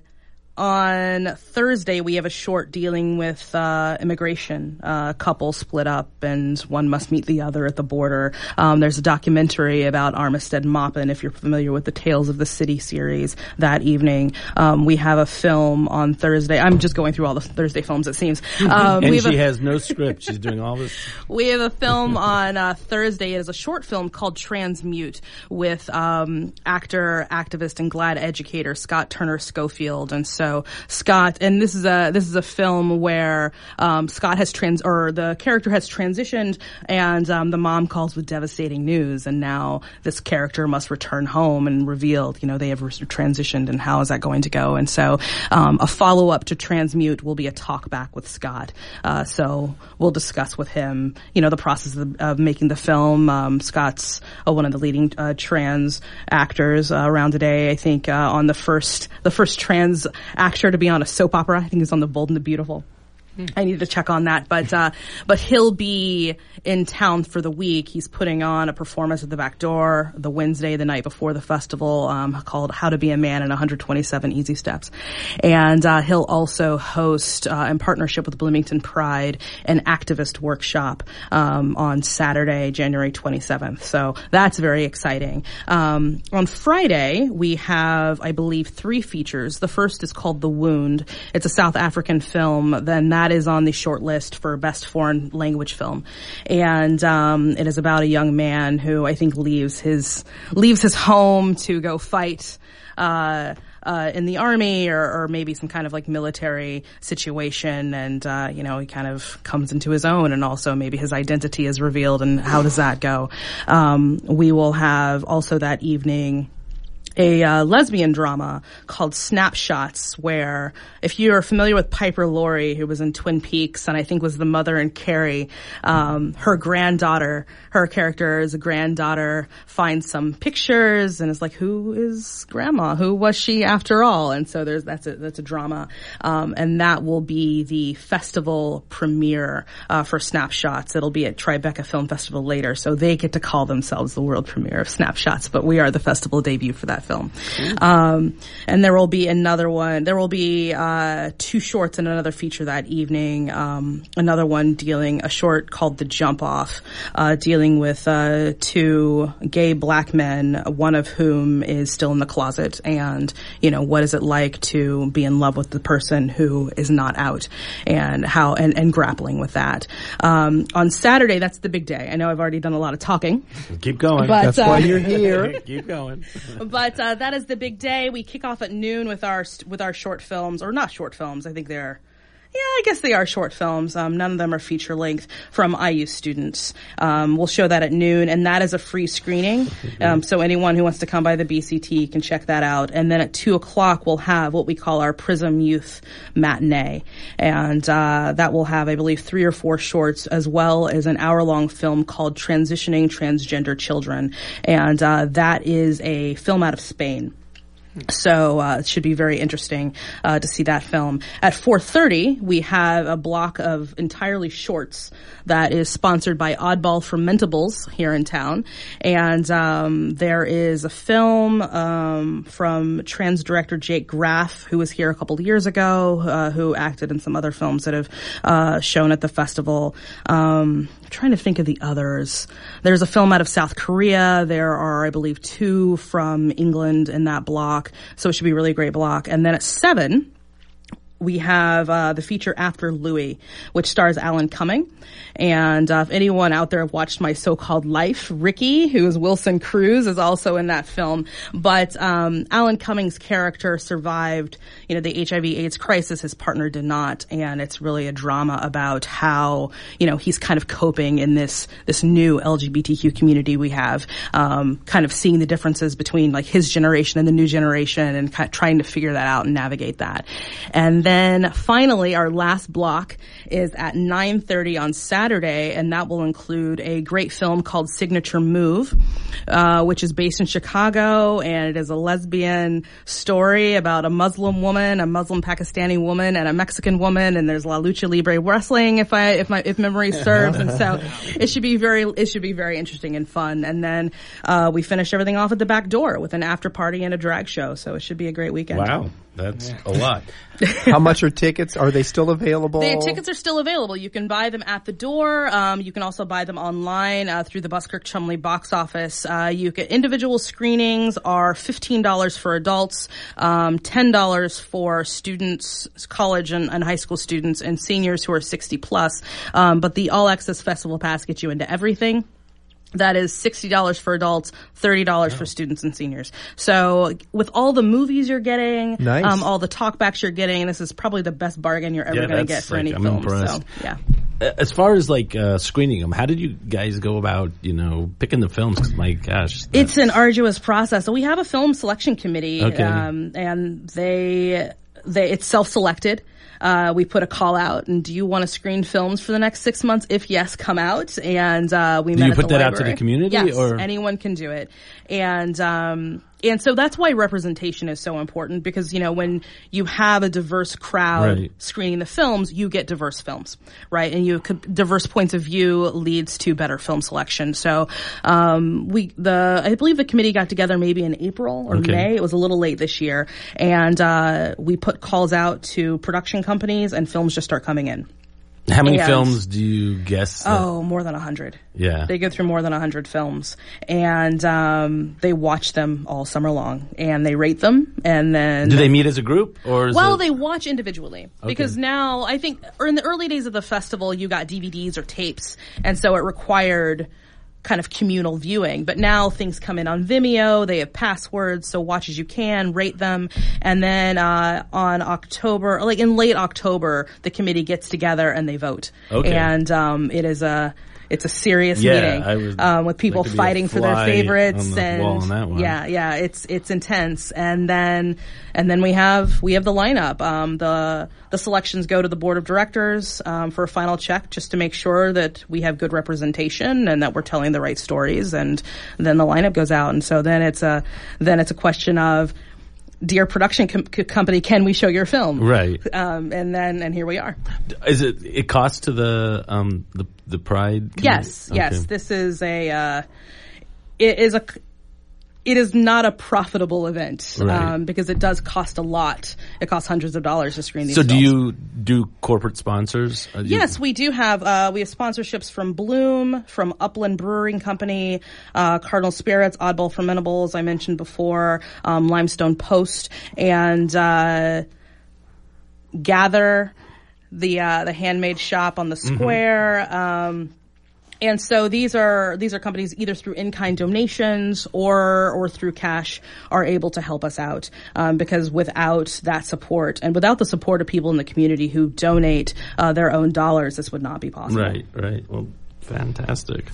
on Thursday, we have a short dealing with uh, immigration. Uh, a couple split up, and one must meet the other at the border. Um, there's a documentary about Armistead Maupin, if you're familiar with the Tales of the City series. That evening, um, we have a film on Thursday. I'm just going through all the Thursday films. It seems. [LAUGHS] Um, and she a- has no [LAUGHS] script. She's doing all this. we have a film [LAUGHS] on uh, Thursday. It is a short film called Transmute with um, actor, activist, and GLAAD educator Scott Turner Schofield. And so Scott, and this is a this is a film where um, Scott has trans or the character has transitioned, and um, the mom calls with devastating news, and now this character must return home and revealed, you know, they have re- transitioned, and how is that going to go? And so um, a follow up to Transmute will be a talk back with Scott. Uh, so we'll discuss with him, you know, the process of, of making the film. Um, Scott's uh, one of the leading uh, trans actors uh, around today. I think uh, on the first the first trans actor to be on a soap opera. I think he's on The Bold and the Beautiful. I need to check on that, but uh, but he'll be in town for the week. He's putting on a performance at the back door the Wednesday, the night before the festival, um, called "How to Be a Man in 127 Easy Steps," and uh, he'll also host uh, in partnership with Bloomington Pride an activist workshop um, on Saturday, January 27th. So that's very exciting. Um, on Friday, we have, I believe, three features. The first is called "The Wound." It's a South African film. Then that is on the short list for best foreign language film, and um, it is about a young man who I think leaves his leaves his home to go fight. Uh, uh, in the army or, or maybe some kind of like military situation. And uh, you know he kind of comes into his own and also maybe his identity is revealed. And how does that go? Um, we will have also that evening a uh, lesbian drama called Snapshots, where if you're familiar with Piper Laurie, who was in Twin Peaks and I think was the mother in Carrie, um, her granddaughter, her character is a granddaughter, finds some pictures and is like, "Who is Grandma? Who was she after all?" And so there's that's a that's a drama, um, and that will be the festival premiere uh, for Snapshots. It'll be at Tribeca Film Festival later, so they get to call themselves the world premiere of Snapshots, but we are the festival debut for that that film. Um, and there will be another one. There will be uh, two shorts and another feature that evening. Um, another one dealing a short called "The Jump Off," uh, dealing with uh, two gay black men, one of whom is still in the closet, and you know what is it like to be in love with the person who is not out, and how and, and grappling with that. Um, on Saturday, that's the big day. I know I've already done a lot of talking, Keep going. but That's uh, why you're here. [LAUGHS] Keep going. but uh, that is the big day. We kick off at noon with our with our short films, or not short films. I think they're. Yeah, I guess they are short films. Um, none of them are feature length from IU students. Um, we'll show that at noon, and that is a free screening. [LAUGHS] Um, so anyone who wants to come by the BCT can check that out. And then at two o'clock, we'll have what we call our Prism Youth Matinee, and uh, that will have, I believe, three or four shorts as well as an hour-long film called "Transitioning Transgender Children," and uh, that is a film out of Spain. So uh, it should be very interesting uh, to see that film. At 4:30, we have a block of entirely shorts that is sponsored by Oddball Fermentables here in town, and um, there is a film um, from trans director Jake Graff, who was here a couple of years ago, uh, who acted in some other films that have uh, shown at the festival. Um, I'm trying to think of the others. There's a film out of South Korea. There are, I believe, two from England in that block. So it should be really great block. And then at seven, we have uh, the feature After Louis, which stars Alan Cumming. And uh, if anyone out there have watched My So-Called Life, Ricky, who is Wilson Cruz, is also in that film. But um, Alan Cumming's character survived, you know, the HIV/AIDS crisis. His partner did not, and it's really a drama about how, you know, he's kind of coping in this this new LGBTQ community we have, um, kind of seeing the differences between like his generation and the new generation, and kind of trying to figure that out and navigate that. And then finally, our last block is at 9:30 on Saturday, and that will include a great film called Signature Move, uh, which is based in Chicago, and it is a lesbian story about a Muslim woman, a Muslim Pakistani woman, and a Mexican woman, and there's La Lucha Libre wrestling, if I if my if memory [LAUGHS] serves, and so it should be very it should be very interesting and fun. And then uh, we finish everything off at the back door with an after party and a drag show, so it should be a great weekend. Wow, that's a lot. [LAUGHS] How much are tickets? Are they still available? The tickets are still available. You can buy them at the door. Um, you can also buy them online uh, through the Buskirk Chumley box office. Uh, you get individual screenings are fifteen dollars for adults, um, ten dollars for students, college and, and high school students, and seniors who are sixty plus. Um, but the All Access Festival Pass gets you into everything. That is $60 for adults, $30 for students and seniors. So with all the movies you're getting, Nice. um, all the talkbacks you're getting, this is probably the best bargain you're ever Yeah, going to get for like, any I'm film. impressed. So, yeah. As far as like uh, screening them, how did you guys go about, you know, picking the films? 'Cause my gosh, It's an arduous process. So we have a film selection committee, Okay. um, and they they it's self selected. Uh, we put a call out, and do you want to screen films for the next six months? If yes, come out. And uh, we Do you put that out to the community, Yes, or- anyone can do it. And um, and so that's why representation is so important because you know when you have a diverse crowd Right. screening the films, you get diverse films, right? And you could, diverse points of view leads to better film selection. So um, we the I believe the committee got together maybe in April or Okay. May. It was a little late this year, and uh, we put calls out to production companies, and films just start coming in. how many and- films do you guess? that- Oh, more than a hundred. yeah. They go through more than a 100 films and um, they watch them all summer long and they rate them and then do they meet as a group or? Well, it- they watch individually because now I think, or in the early days of the festival, you got DVDs or tapes, and so it required kind of communal viewing. But now things come in on Vimeo; they have passwords, so watch as you can, rate them, and then uh, on October, like in late October, the committee gets together and they vote. Okay. and um, it is a it's a serious Yeah, meeting I would um, with people like to be a fighting for their favorites the and on yeah, yeah, it's it's intense. And then and then we have we have the lineup. Um, the the selections go to the board of directors um, for a final check, just to make sure that we have good representation and that we're telling the right stories. And then the lineup goes out. And so then it's a then it's a question of. Dear production com- company, can we show your film? Right. Um, and then, and here we are. Is it? It costs to the um the the Pride. Yes, yes. This is a. Uh, it is a. it is not a profitable event Right. um, because it does cost a lot. It costs hundreds of dollars to screen these. So do you do corporate sponsors? Uh, you- Yes, we do have uh, we have sponsorships from Bloom, from Upland Brewing Company, uh, Cardinal Spirits, Oddball Fermentables, I mentioned before, um, Limestone Post, and uh, Gather, the uh, the handmade shop on the square. Um, and so these are these are companies either through in-kind donations or or through cash are able to help us out um, because without that support and without the support of people in the community who donate uh, their own dollars, this would not be possible. Right, right. Well, fantastic.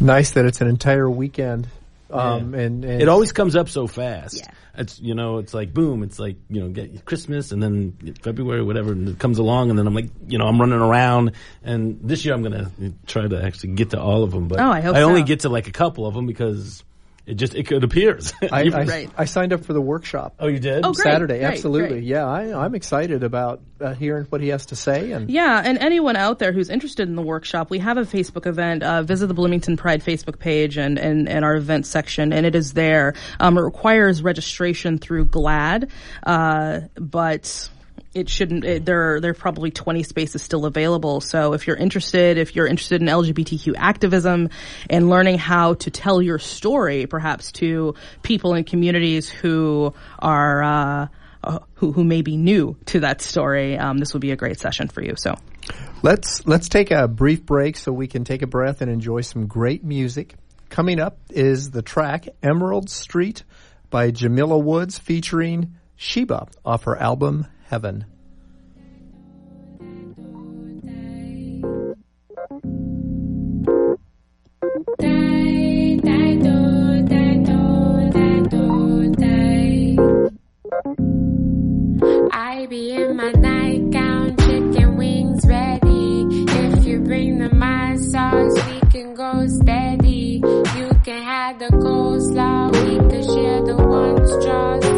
Nice that it's an entire weekend. Um, and, and It always comes up so fast. Yeah. It's you know, it's like boom, it's like you know, get Christmas and then February, whatever, and it comes along, and then I'm like, you know, I'm running around, and this year I'm gonna try to actually get to all of them, but Oh, I hope I only so. get to like a couple of them because it just it, it appears. [LAUGHS] I, I, Right. I signed up for the workshop. oh, you did? Oh, great. Saturday, great, absolutely. great. Yeah, I, I'm excited about uh, hearing what he has to say. And Yeah, and anyone out there who's interested in the workshop, we have a Facebook event. Uh, visit the Bloomington Pride Facebook page and, and, and our event section, and it is there. Um, it requires registration through GLAAD, uh, but it shouldn't. It, there, are, there are probably 20 spaces still available. So if you're interested, if you're interested in LGBTQ activism and learning how to tell your story, perhaps to people in communities who are. Uh, uh, who, who may be new to that story, um, this would be a great session for you. So, let's let's take a brief break so we can take a breath and enjoy some great music. Coming up is the track Emerald Street by Jamila Woods featuring Saba off her album HEAVN. I be in my nightgown, chicken wings ready. If you bring the my sauce, we can go steady. You can have the coleslaw, we could share the one straw.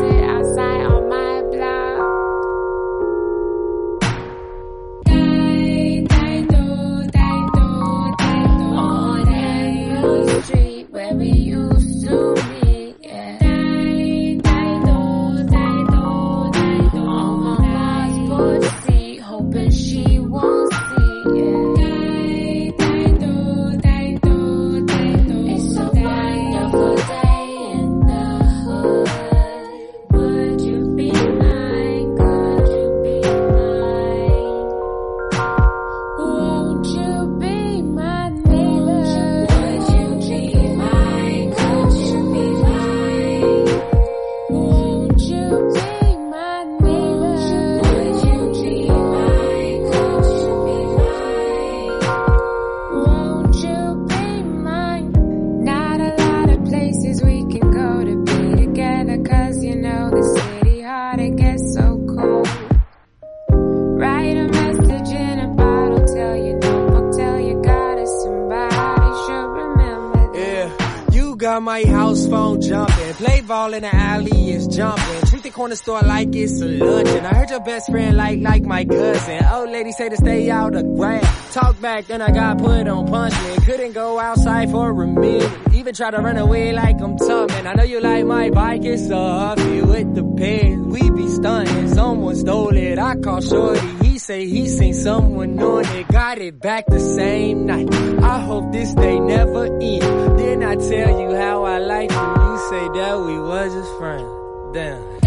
In the alley is jumping. Treat the corner store like it's a luncheon. I heard your best friend like like my cousin. Old lady say to stay out of grass. Talk back, then I got put on punishment. Couldn't go outside for a minute. Even try to run away like I'm tough, man. I know you like my bike, it's off. Here with the pins, we be stunting. Someone stole it, I call Shorty. He say he seen someone on it, got it back the same night. I hope this day never end. Then I tell you how I like you. Say that we was just friends. Damn.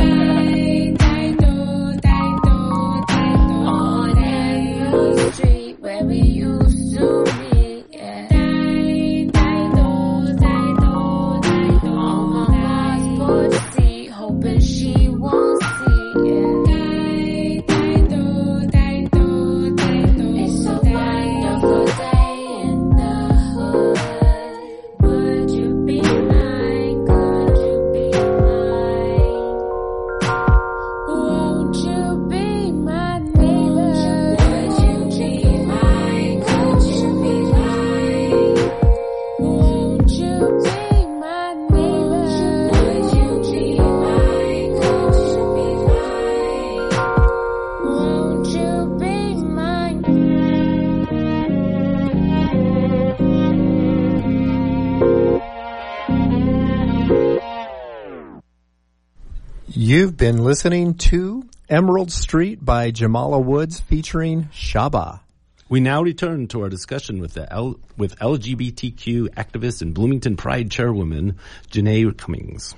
You've been listening to Emerald Street by Jamila Woods featuring Saba. We now return to our discussion with the L- with LGBTQ activist and Bloomington Pride chairwoman Janae Cummings.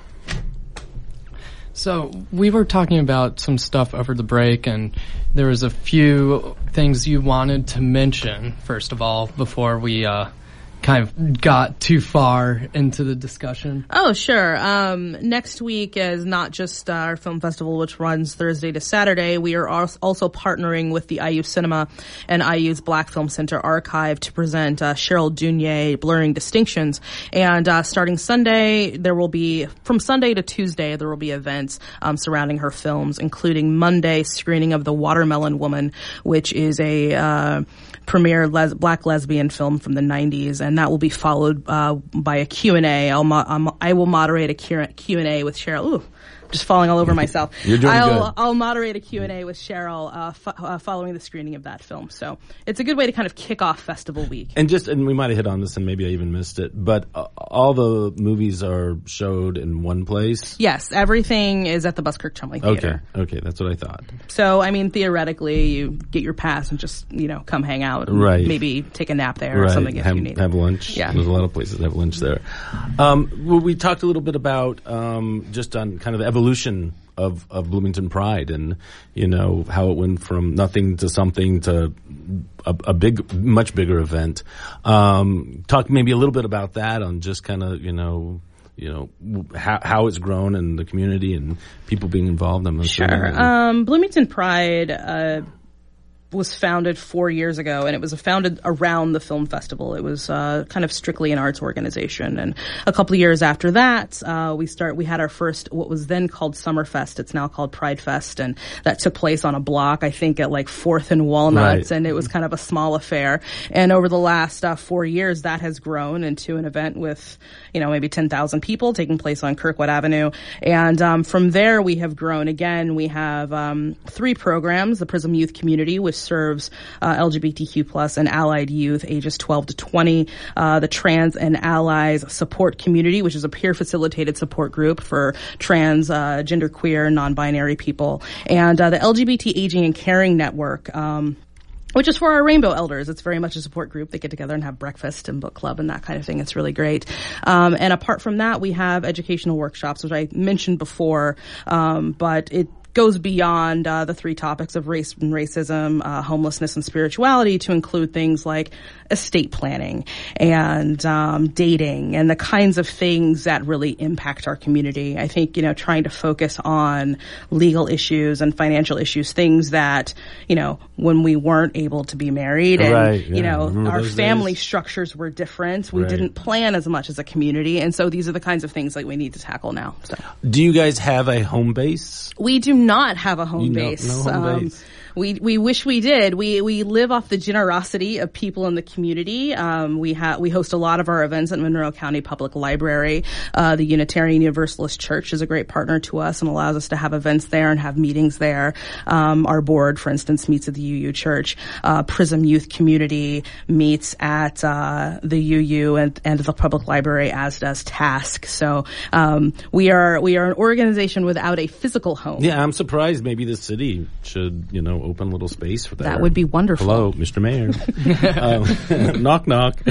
So we were talking about some stuff over the break, and there was a few things you wanted to mention. First of all, before we uh, kind of got too far into the discussion. Oh, sure. Um, next week is not just our film festival, which runs Thursday to Saturday. We are also partnering with the IU Cinema and IU's Black Film Center Archive to present uh, Cheryl Dunye, Blurring Distinctions. And uh, starting Sunday, there will be, from Sunday to Tuesday, there will be events um, surrounding her films, including Monday screening of The Watermelon Woman, which is a uh, premiere les- black lesbian film from the 90s, and that will be followed uh, by a Q&A. I'll mo- I will moderate a Q- Q&A with Cheryl. Ooh, just falling all over myself. [LAUGHS] You're doing I'll, good. I'll moderate a Q&A with Cheryl uh, fo- uh, following the screening of that film. So it's a good way to kind of kick off festival week. And just, and we might have hit on this, and maybe I even missed it, but uh, all the movies are showed in one place. Yes, everything is at the Buskirk Chumley Okay, Theater. okay, that's what I thought. So, I mean, theoretically, you get your pass and just, you know, come hang out. And Right. Maybe take a nap there or something if have, you need. have lunch. Yeah. there's a lot of places that have lunch there. Um, well, we talked a little bit about um, just on kind of the evolution of, of Bloomington Pride, and you know how it went from nothing to something to a, a big, much bigger event. Um, talk maybe a little bit about that on just kind of you know. You know how, how it's grown and the community and people being involved. I'm assuming. Sure. Um, Bloomington Pride uh, was founded four years ago, and it was founded around the film festival. It was uh, kind of strictly an arts organization, and a couple of years after that, uh, we start. We had our first what was then called Summerfest. It's now called Pride Fest, and that took place on a block, I think, at like Fourth and Walnuts, Right. and it was kind of a small affair. And over the last uh, four years, that has grown into an event with, you know, maybe 10,000 people taking place on Kirkwood Avenue. And um, from there, we have grown. Again, we have um, three programs: the Prism Youth Community, which serves uh, LGBTQ plus and allied youth ages 12 to 20; uh, the Trans and Allies Support Community, which is a peer facilitated support group for trans, uh, genderqueer, non-binary people, and uh, the LGBT Aging and Caring Network. Um, which is for our rainbow elders. It's very much a support group. They get together and have breakfast and book club and that kind of thing. It's really great. Um, and apart from that, we have educational workshops, which I mentioned before, um, but it goes beyond uh, the three topics of race and racism, uh, homelessness, and spirituality to include things like estate planning and um, dating and the kinds of things that really impact our community. I think you know trying to focus on legal issues and financial issues, things that you know when we weren't able to be married and Right, you know our family days? structures were different. We Right. didn't plan as much as a community, and so these are the kinds of things that we need to tackle now. So. Do you guys have a home base? We do not have a home base. no home Um, base. We we wish we did. We we live off the generosity of people in the community. Um, we have we host a lot of our events at Monroe County Public Library. Uh, the Unitarian Universalist Church is a great partner to us and allows us to have events there and have meetings there. Um, our board, for instance, meets at the UU Church. Uh, Prism Youth Community meets at uh, the UU and, and the public library, as does TASC. So um, we are we are an organization without a physical home. Yeah, I'm surprised. Maybe the city should, you know, open a little space for that. That would be wonderful. Hello, Mr. Mayor. [LAUGHS] um, [LAUGHS] knock, knock.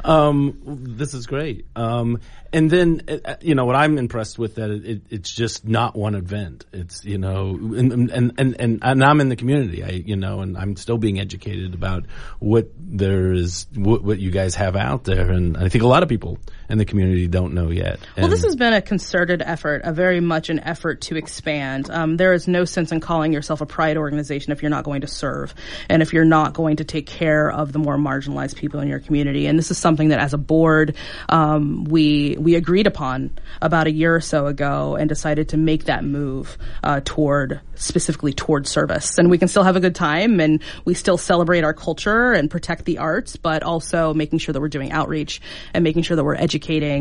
[LAUGHS] um, this is great. Um, and then, uh, you know, what I'm impressed with that it, it's just not one event. It's, you know, and, and, and, and, and I'm in the community, I, you know, and I'm still being educated about what there is, what, what you guys have out there. And I think a lot of people in the community don't know yet. Well, this has been a concerted effort, a very much an effort to expand. Um, there is no sense in calling yourself a pride organization if you're not going to serve and if you're not going to take care of the more marginalized people in your community. And this is something that, as a board, um, we we agreed upon about a year or so ago and decided to make that move uh, toward specifically toward service. And we can still have a good time and we still celebrate our culture and protect the arts, but also making sure that we're doing outreach and making sure that we're educating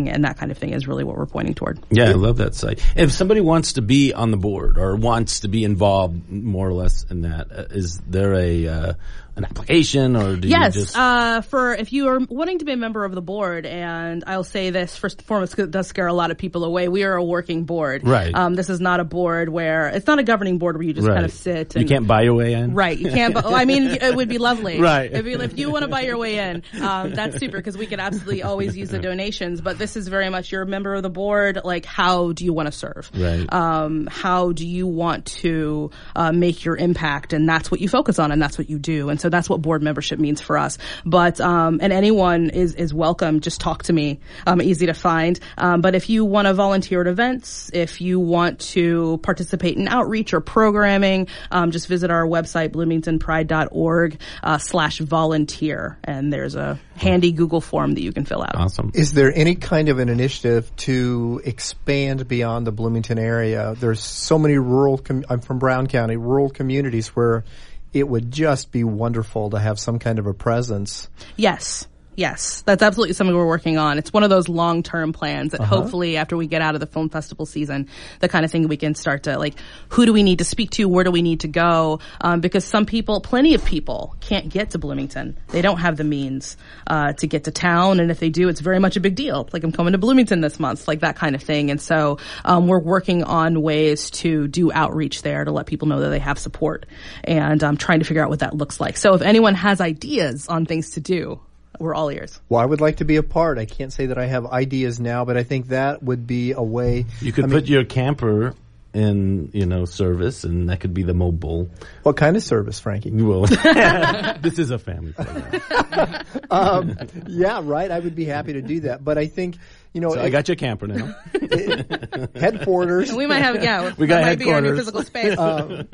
and that kind of thing is really what we're pointing toward. Yeah, I love that site. If somebody wants to be on the board or wants to be involved more or less in that, uh, there a uh, an application, or do Yes, you just? uh, for if you are wanting to be a member of the board, and I'll say this first and foremost, 'cause it does scare a lot of people away. We are a working board. Right. Um, this is not a board where it's not a governing board where you just right. kind of sit. you can't buy your way in. Right, you can't. But, I mean, it would be lovely. [LAUGHS] Right. If you, if you want to buy your way in, um, that's super because we could absolutely always use the donations. But this is very much you're a member of the board. Like, how do you want to serve? Right. Um, how do you want to uh, make your impact? And that's what you focus on, and that's what you do. And so that's what board membership means for us. But um, and anyone is is welcome. Just talk to me. Um, easy to find. Um, but if you want to volunteer at events, if you want to participate in outreach or programming, um, just visit our website bloomingtonpride.org uh, slash volunteer, and there's a handy Google form that you can fill out. Awesome. Is there any kind of an initiative to expand beyond the Bloomington area? There's so many rural. Com- I'm from Brown County, rural communities where it would just be wonderful to have some kind of a presence. Yes. Yes, that's absolutely something we're working on. It's one of those long-term plans that hopefully after we get out of the film festival season, the kind of thing we can start to like, who do we need to speak to? Where do we need to go? Um, because some people, plenty of people can't get to Bloomington. They don't have the means, uh, to get to town. And if they do, it's very much a big deal. Like I'm coming to Bloomington this month, like that kind of thing. And so, um, we're working on ways to do outreach there to let people know that they have support and I'm trying to figure out what that looks like. So if anyone has ideas on things to do, we're all ears. Well, I would like to be a part. I can't say that I have ideas now, but I think that would be a way. You could I mean, put your camper in, you know, service, and that could be the mobile. what kind of service, Frankie? Well, [LAUGHS] this is a family program. [LAUGHS] um, yeah, right. I would be happy to do that, but I think you know, So I got your camper now. [LAUGHS] headquarters. We might have, yeah, We got that might be our new headquarters. physical space. Um,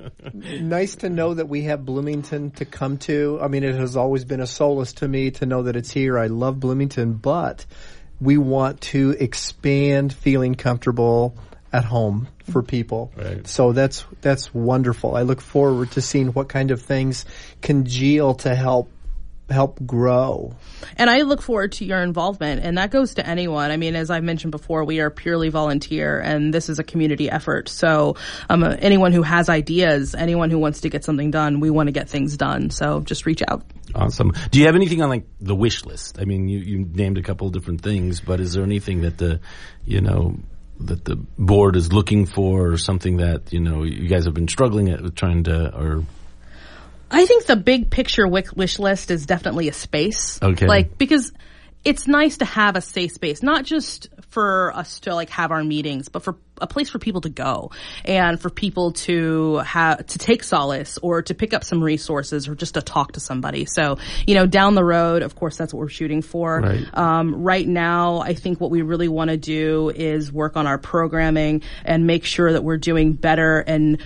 nice to know that we have Bloomington to come to. I mean, it has always been a solace to me to know that it's here. I love Bloomington, but we want to expand feeling comfortable at home for people. Right. So that's that's wonderful. I look forward to seeing what kind of things congeal to help help grow. And I look forward to your involvement, and that goes to anyone. I mean, as I mentioned before, we are purely volunteer, and this is a community effort. So, um, uh, anyone who has ideas, anyone who wants to get something done, we want to get things done. So, just reach out. Awesome. Do you have anything on like the wish list? I mean, you, you named a couple of different things, but is there anything that the, you know, that the board is looking for or something that, you know, you guys have been struggling at trying to, or I think the big picture wish, wish list is definitely a space. Okay. Like, because it's nice to have a safe space, not just for us to like have our meetings, but for a place for people to go and for people to have, to take solace or to pick up some resources or just to talk to somebody. So, you know, down the road, of course, that's what we're shooting for. Right. Um, right now, I think what we really want to do is work on our programming and make sure that we're doing better and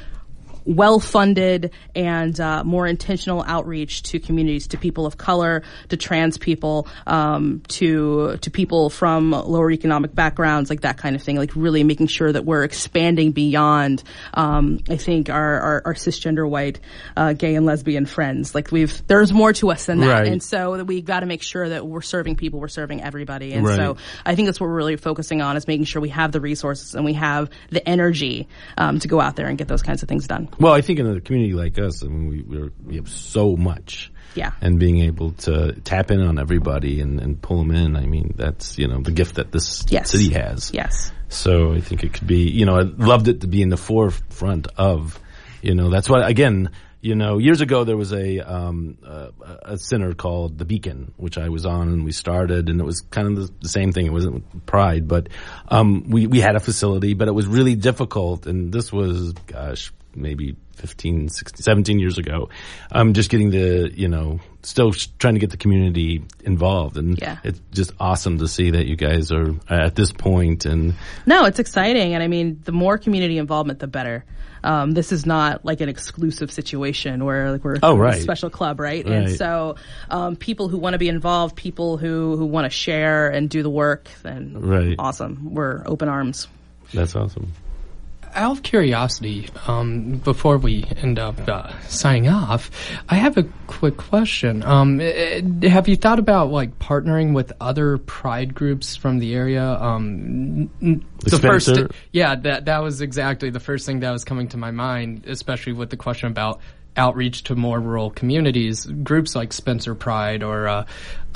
well funded and uh, more intentional outreach to communities, to people of color, to trans people, um, to to people from lower economic backgrounds, like that kind of thing. Like really making sure that we're expanding beyond. Um, I think our, our, our cisgender white, uh, gay and lesbian friends. Like we've there's more to us than that, Right. and so we've got to make sure that we're serving people, we're serving everybody, and Right. so I think that's what we're really focusing on is making sure we have the resources and we have the energy um, to go out there and get those kinds of things done. Well, I think in a community like us, I mean, we we're, we have so much. Yeah. And being able to tap in on everybody and, and pull them in, I mean, that's, you know, the gift that this Yes. city has. Yes. So I think it could be, you know, I loved it to be in the forefront of, you know, that's why, again, you know, years ago there was a, um, a, a center called The Beacon, which I was on and we started and it was kind of the, the same thing. It wasn't pride, but, um, we, we had a facility, but it was really difficult and this was, gosh, maybe 15, 16, 17 years ago. Um, just getting the, you know, still trying to get the community involved and Yeah. it's just awesome to see that you guys are at this point and No, it's exciting, and I mean, the more community involvement, the better. Um, this is not like an exclusive situation where like we're Oh, a right. special club, right? Right. And so, um, people who want to be involved, people who who want to share and do the work, then Right. awesome. We're open arms. that's awesome. Out of curiosity, um, before we end up uh, signing off, I have a quick question. Um, eh, have you thought about like partnering with other pride groups from the area? Um, the first, yeah, that that was exactly the first thing that was coming to my mind, especially with the question about outreach to more rural communities, groups like Spencer Pride or uh,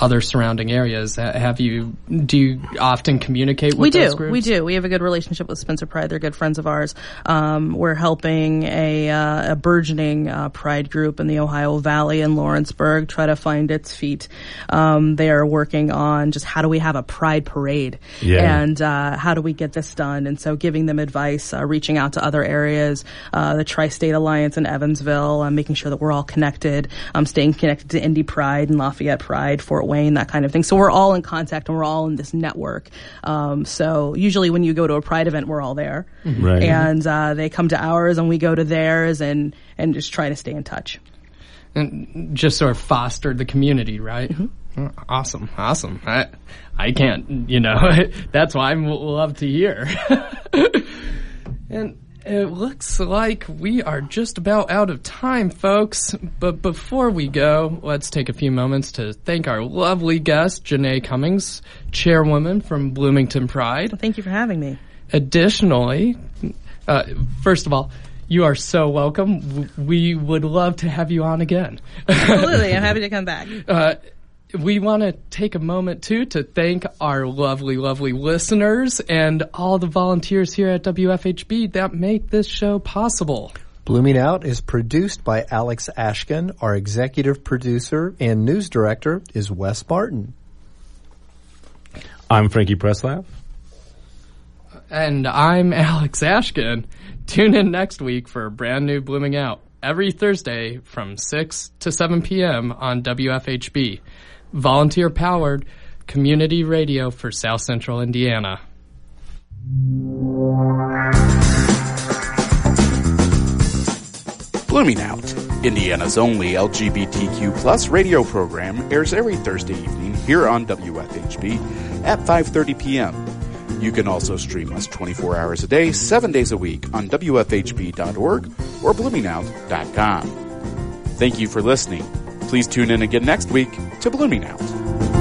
other surrounding areas. Have you? Do you often communicate with we those do. groups? We do. We have a good relationship with Spencer Pride. They're good friends of ours. Um, we're helping a, uh, a burgeoning uh, Pride group in the Ohio Valley in Lawrenceburg try to find its feet. Um, they are working on just how do we have a Pride parade Yeah. and uh, how do we get this done. And so giving them advice, uh, reaching out to other areas, uh, the Tri-State Alliance in Evansville, uh, making sure that we're all connected, um, staying connected to Indy Pride and Lafayette Pride, Fort Wayne, that kind of thing. So we're all in contact and we're all in this network. Um, so usually when you go to a Pride event, we're all there, Right. and uh, they come to ours and we go to theirs, and and just try to stay in touch. and just sort of fostered the community, right? Mm-hmm. Oh, Awesome, awesome. I, I can't, you know, [LAUGHS] that's why I love to hear. [LAUGHS] and it looks like we are just about out of time, folks. But before we go, let's take a few moments to thank our lovely guest, Janae Cummings, chairwoman from Bloomington Pride. Thank you for having me. Additionally, uh, first of all, you are so welcome. We would love to have you on again. Absolutely, I'm [LAUGHS] happy to come back. Uh, we want to take a moment too to thank our lovely, lovely listeners and all the volunteers here at WFHB that make this show possible. Blooming Out is produced by Alex Ashkin. Our executive producer and news director is Wes Martin. I'm Frankie Presslaf. And I'm Alex Ashkin. Tune in next week for a brand new Blooming Out every Thursday from 6 to 7 p.m. on WFHB. Volunteer powered community radio for South Central Indiana. Blooming Out, Indiana's only LGBTQ plus radio program, airs every Thursday evening here on WFHB at 5:30 p.m. You can also stream us 24 hours a day, 7 days a week on WFHB.org or BloomingOut.com. Thank you for listening. Please tune in again next week to Blooming Out.